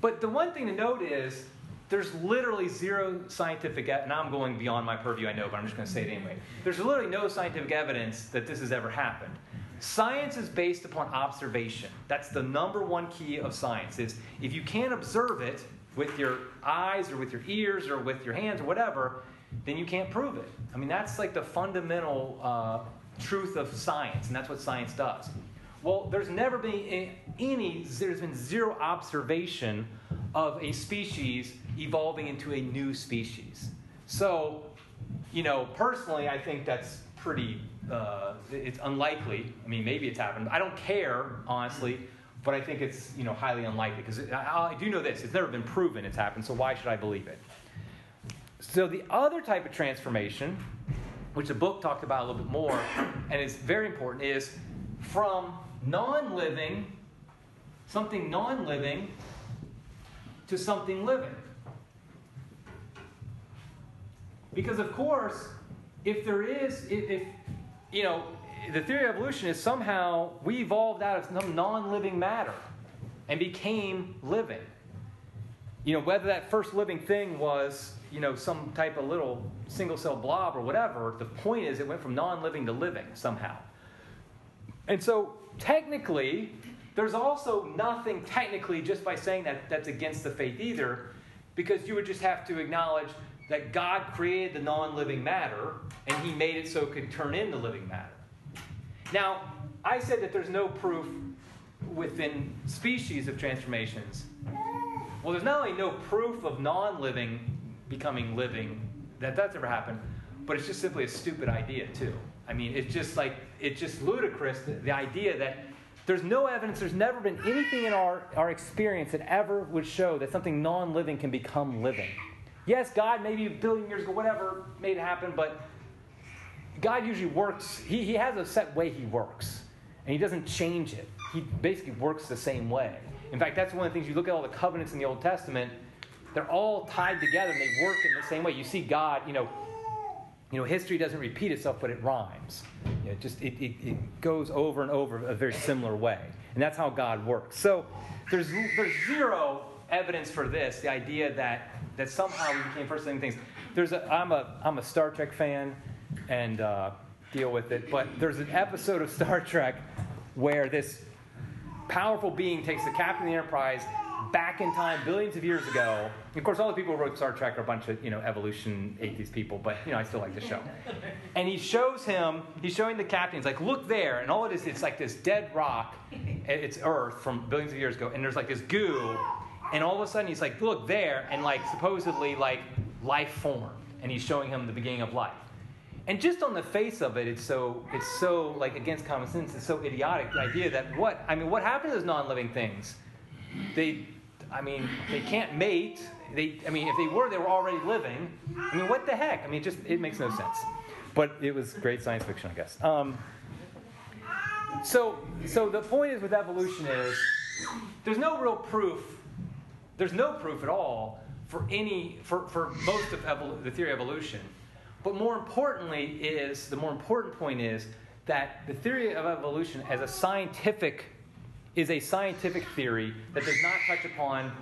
But the one thing to note is there's literally zero scientific and I'm going beyond my purview, I know, but I'm just going to say it anyway. There's literally no scientific evidence that this has ever happened. Science is based upon observation. That's the number one key of science is if you can't observe it, with your eyes or with your ears or with your hands or whatever, then you can't prove it. I mean, that's like the fundamental uh, truth of science, and that's what science does. Well, there's never been any, there's been zero observation of a species evolving into a new species. So, you know, personally, I think that's pretty, uh, it's unlikely. I mean, maybe it's happened. I don't care, honestly, but I think it's you know highly unlikely because I, do know this: it's never been proven it's happened. So why should I believe it? So the other type of transformation, which the book talked about a little bit more, and is very important, is from non-living, something non-living, to something living. Because of course, if there is, if, if you know, the theory of evolution is somehow we evolved out of some non living matter and became living. You know, whether that first living thing was, you know, some type of little single cell blob or whatever, the point is it went from non living to living somehow. And so, technically, there's also nothing technically just by saying that that's against the faith either, because you would just have to acknowledge that God created the non living matter and He made it so it could turn into living matter. Now, I said that there's no proof within species of transformations. Well, there's not only no proof of non living becoming living, that that's ever happened, but it's just simply a stupid idea, too. I mean, it's just like, it's just ludicrous, the, the idea that there's no evidence, there's never been anything in our, our experience that ever would show that something non living can become living. Yes, God, maybe a billion years ago, whatever, made it happen, but God usually works, he, he has a set way he works, and he doesn't change it. He basically works the same way. In fact, that's one of the things you look at all the covenants in the Old Testament, they're all tied together and they work in the same way. You see God, you know, you know, history doesn't repeat itself, but it rhymes. You know, it just it, it, it goes over and over a very similar way. And that's how God works. So there's there's zero evidence for this, the idea that that somehow we became first living things. There's a I'm a I'm a Star Trek fan and uh, deal with it, but there's an episode of Star Trek where this powerful being takes the captain of the Enterprise back in time, billions of years ago. Of course, all the people who wrote Star Trek are a bunch of you know evolution atheist people, but you know I still like the show. And he shows him, he's showing the captain. He's like, look there, and all it is, it's like this dead rock. It's Earth from billions of years ago, and there's like this goo, and all of a sudden he's like, look there, and like supposedly like life formed, and he's showing him the beginning of life. And just on the face of it, it's so it's so like against common sense. It's so idiotic. The idea that what I mean, what happened to those non-living things? They, I mean, they can't mate. They, I mean, if they were, they were already living. I mean, what the heck? I mean, it just it makes no sense. But it was great science fiction, I guess. Um, so, so the point is with evolution is there's no real proof. There's no proof at all for any for, for most of the theory of evolution. But more importantly is the more important point is that the theory of evolution as a scientific is a scientific theory that does not touch upon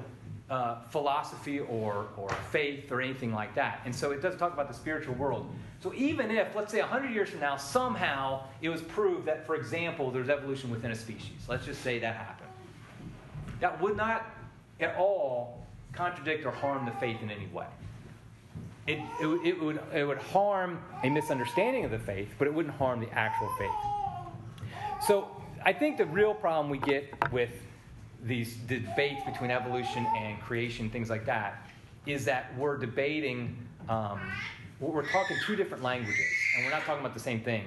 uh, philosophy or, or faith or anything like that. And so it doesn't talk about the spiritual world. So even if, let's say, 100 years from now, somehow it was proved that, for example, there's evolution within a species, let's just say that happened, that would not at all contradict or harm the faith in any way. It, it, it, would, it would harm a misunderstanding of the faith, but it wouldn't harm the actual faith. So I think the real problem we get with these debates between evolution and creation, things like that, is that we're debating, um, we're talking two different languages, and we're not talking about the same thing.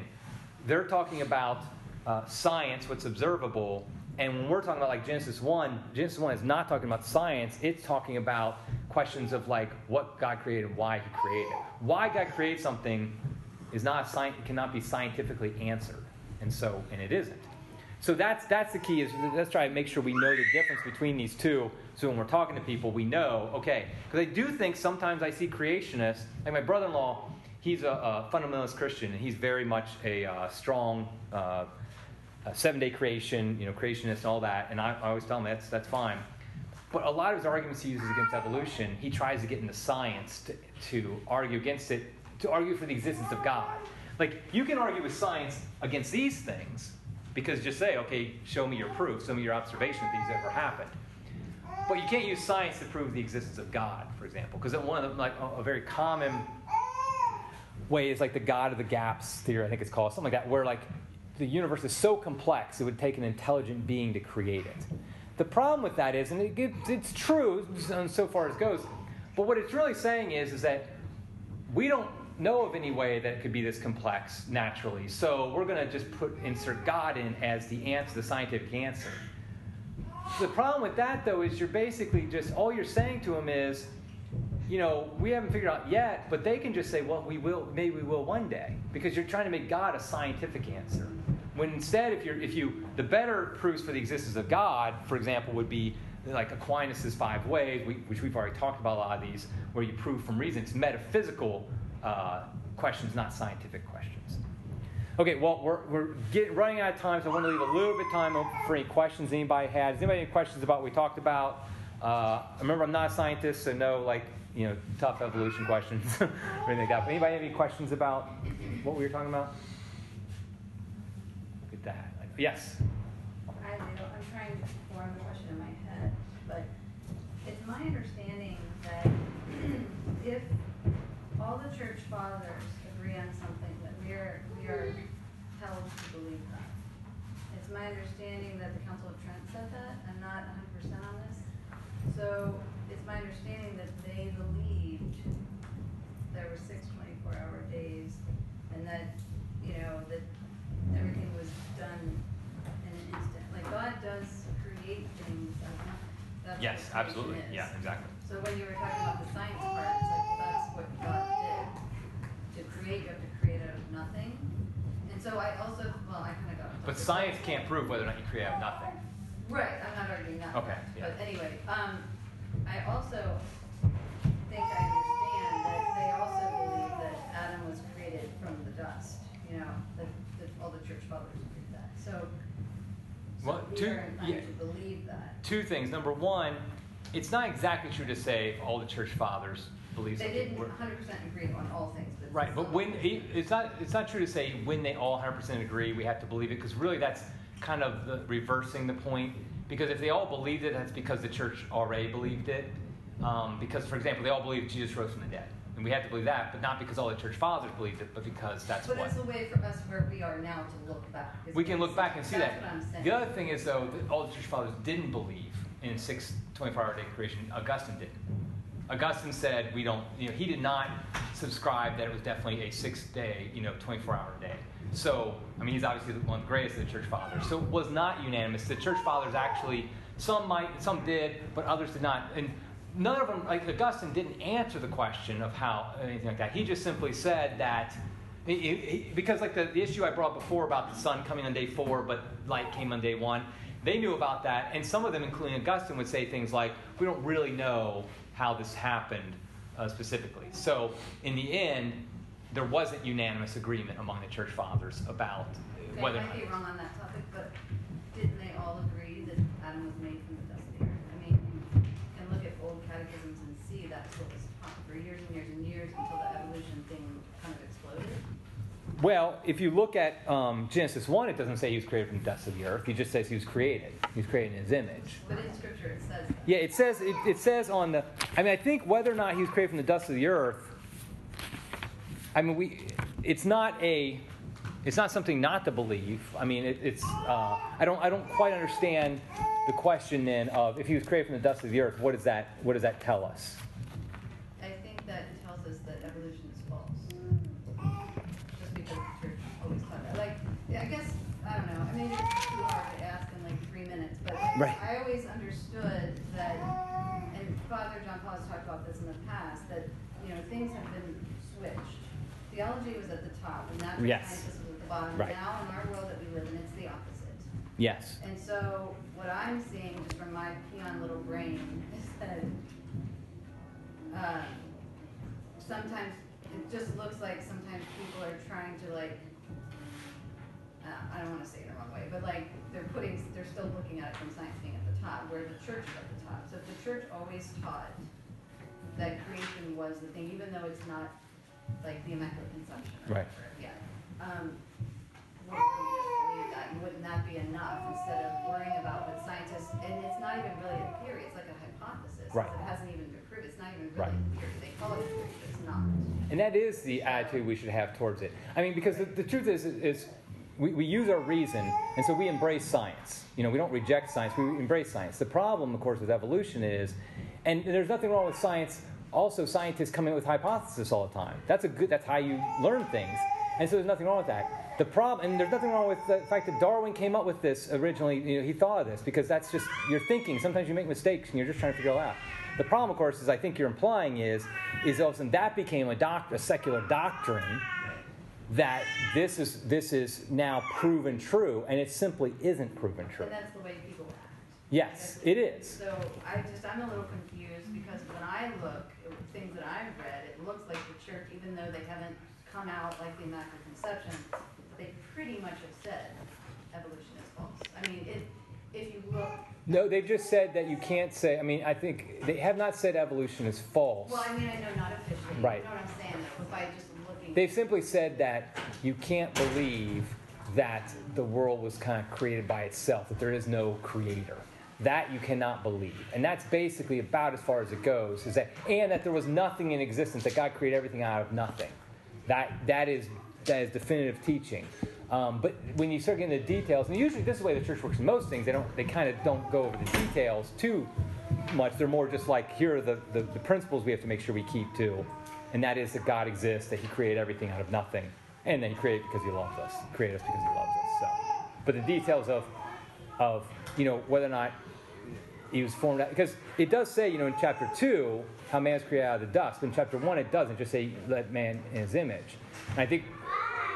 They're talking about uh, science, what's observable, and when we're talking about like Genesis 1, Genesis 1 is not talking about science, it's talking about questions of like what God created why He created. Why God created something is not sci- cannot be scientifically answered, and so and it isn't. So that's that's the key. Is let's try to make sure we know the difference between these two. So when we're talking to people, we know okay. Because I do think sometimes I see creationists, like my brother-in-law. He's a, a fundamentalist Christian, and he's very much a uh, strong uh, seven-day creation, you know, creationist and all that. And I, I always tell him that's that's fine. But a lot of his arguments he uses against evolution, he tries to get into science to, to argue against it, to argue for the existence of God. Like you can argue with science against these things, because just say, okay, show me your proof, show me your observation that these ever happened. But you can't use science to prove the existence of God, for example, because one of the, like a very common way is like the God of the gaps theory, I think it's called, something like that, where like the universe is so complex it would take an intelligent being to create it. The problem with that is, and it, it's true so far as goes, but what it's really saying is, is that we don't know of any way that it could be this complex naturally. So we're going to just put insert God in as the answer, the scientific answer. The problem with that, though, is you're basically just all you're saying to them is, you know, we haven't figured out yet, but they can just say, well, we will, maybe we will one day, because you're trying to make God a scientific answer. When instead, if you're, if you, the better proofs for the existence of God, for example, would be like Aquinas' five ways, which we've already talked about a lot of these, where you prove from reason. It's metaphysical uh, questions, not scientific questions. Okay, well, we're, we're getting, running out of time, so I want to leave a little bit of time for any questions anybody has. Anybody any questions about what we talked about? Uh, remember, I'm not a scientist, so no, like, you know, tough evolution questions or anything like that. But anybody have any questions about what we were talking about? Yes? I do. I'm trying to form the question in my head, but it's my understanding that if all the church fathers agree on something, that we are, we are held to believe that. It's my understanding that the Council of Trent said that. I'm not 100% on this. So it's my understanding that they believed there were six 24-hour days and that, you know, that everything was done in an instant. Like God does create things. That's yes, absolutely. Is. Yeah, exactly. So when you were talking about the science part, it's like that's what God did. To create, you have to create out of nothing. And so I also, well, I kind of got. But science can't prove whether or not you create out of nothing. Right, I'm not arguing that. Okay, yeah. But anyway, um, I also think I understand that they also believe that Adam was created from the dust, you know, that, that all the church fathers believe that, so. so Well, we two- yeah. to believe that. Two things. Number one, it's not exactly true to say all the church fathers believe They didn't hundred percent agree on all things, but. Right, but when it- it's not it's not true to say when they all 100% agree we have to believe it because really that's kind of the, reversing the point because if they all believed it that's because the church already believed it um, because for example they all believe Jesus rose from the dead and we have to believe that but not because all the church fathers believed it but because that's But what it's a way for us where we are now to look back. we can look back and see that's that. what I'm saying. The other thing is, though, that all the church fathers didn't believe in six 24 hour day creation. Augustine didn't. Augustine said, we don't, you know, he did not subscribe that it was definitely a six day, you know, 24 hour day. So, I mean, he's obviously the one of the greatest of the church fathers. So it was not unanimous. The church fathers actually, some might, some did, but others did not. And none of them, like Augustine, didn't answer the question of how, anything like that. He just simply said that he- he- because like the, the issue I brought before about the sun coming on day four, but light came on day one, they knew about that, and some of them, including Augustine, would say things like, "We don't really know how this happened uh, specifically." So in the end, there wasn't unanimous agreement among the church fathers about Okay, whether. I might be wrong on that topic, but didn't they all agree Well, if you look at um, Genesis 1, it doesn't say he was created from the dust of the earth. He just says he was created. He was created in his image. But in scripture it says that. Yeah, it says it, it says on the. I mean, I think whether or not he was created from the dust of the earth. I mean, we. It's not a. It's not something not to believe. I mean, it, it's. Uh, I don't. I don't quite understand the question then of if he was created from the dust of the earth. What does that? What does that tell us? I think that tells us that evolution is false. Just because the church always taught that. Like, yeah, I guess, I don't know, I mean, it's too hard to ask in like three minutes, but Right. I always understood that, and Father John Paul has talked about this in the past, that, you know, things have been switched. Theology was at the top, and natural Yes. was at the bottom. Right. Now, in our world that we live in, it's the opposite. Yes. And so what I'm seeing just from my peon little brain is that um, sometimes it just looks like sometimes people are trying to like I don't want to say it in the wrong way, but like they're putting they're still looking at it from science being at the top, where the church is at the top. So if the church always taught that creation was the thing, even though it's not like the immaculate conception. Or Right. whatever, Yeah. Um, wouldn't believe that? And wouldn't that be enough instead of worrying about what scientists, and it's not even really a theory, it's like a hypothesis. Right. It hasn't even been proved, it's not even Right. really a theory. They call it a theory, but it's not. And that is the attitude we should have towards it. I mean, because the, the truth is, is we, we use our reason, and so we embrace science. You know, we don't reject science, we embrace science. The problem, of course, with evolution is, and there's nothing wrong with science. Also, scientists come in with hypotheses all the time. That's a good. That's how you learn things, and so there's nothing wrong with that. The problem, and there's nothing wrong with the fact that Darwin came up with this originally. You know, he thought of this because that's just your thinking. Sometimes you make mistakes, and you're just trying to figure it out. The problem, of course, is I think you're implying is, is all of a sudden that became a, doc, a secular doctrine that this is this is now proven true, and it simply isn't proven true. And that's the way people act. Yes, it is. So I just, I'm a little confused because when I look at things that I've read, it looks like the church, even though they haven't come out like the Immaculate Conception, they pretty much have said evolution is false. I mean, it, if you look, No, they've just said that you can't say. I mean, I think they have not said evolution is false. well, I mean, I know not officially, Right. you know what I'm saying, though, by just looking. They've simply said that you can't believe that the world was kind of created by itself, that there is no creator. That you cannot believe. And that's basically about as far as it goes. Is that and that there was nothing in existence, that God created everything out of nothing. That that is that is definitive teaching. Um, but when you start getting the details, and usually this is the way the church works in most things, they don't they kind of don't go over the details too much. They're more just like here are the, the, the principles we have to make sure we keep to. And that is that God exists, that He created everything out of nothing. And then He created because He loves us. Created us because He loves us. So but the details of of you know whether or not he was formed out because it does say you know in chapter 2 how man is created out of the dust but in chapter 1 it doesn't just say let man in his image and i think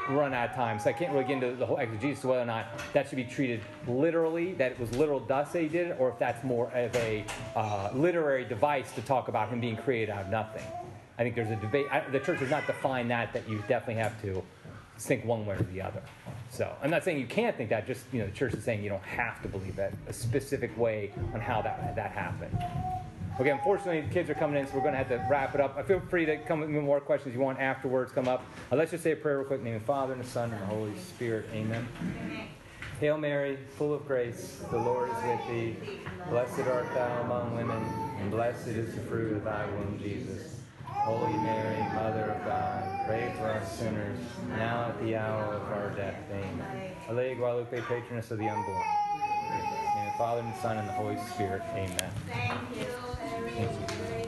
we're running out of time, so I can't really get into the whole exegesis of whether or not that should be treated literally, that it was literal dust that he did it, or if that's more of a uh, literary device to talk about him being created out of nothing. I think there's a debate. I, the church has not defined that. That you definitely have to think one way or the other. So I'm not saying you can't think that. Just you know, the church is saying you don't have to believe that. A specific way on how that that happened. Okay, unfortunately, the kids are coming in, so we're going to have to wrap it up. I feel free to come with me more questions you want afterwards. Come up. Uh, let's just say a prayer real quick. In the name of the Father and the Son and the Holy Spirit. Amen. Hail Mary, full of grace, the Lord is with thee. Blessed art thou among women, and blessed is the fruit of thy womb, Jesus. Holy Mary, Mother of God, pray for us sinners, now at the hour of our death. Amen. Alleluia, Guadalupe, patroness of the unborn. In the name of the Father, and the Son, and the Holy Spirit. Amen. Thank you.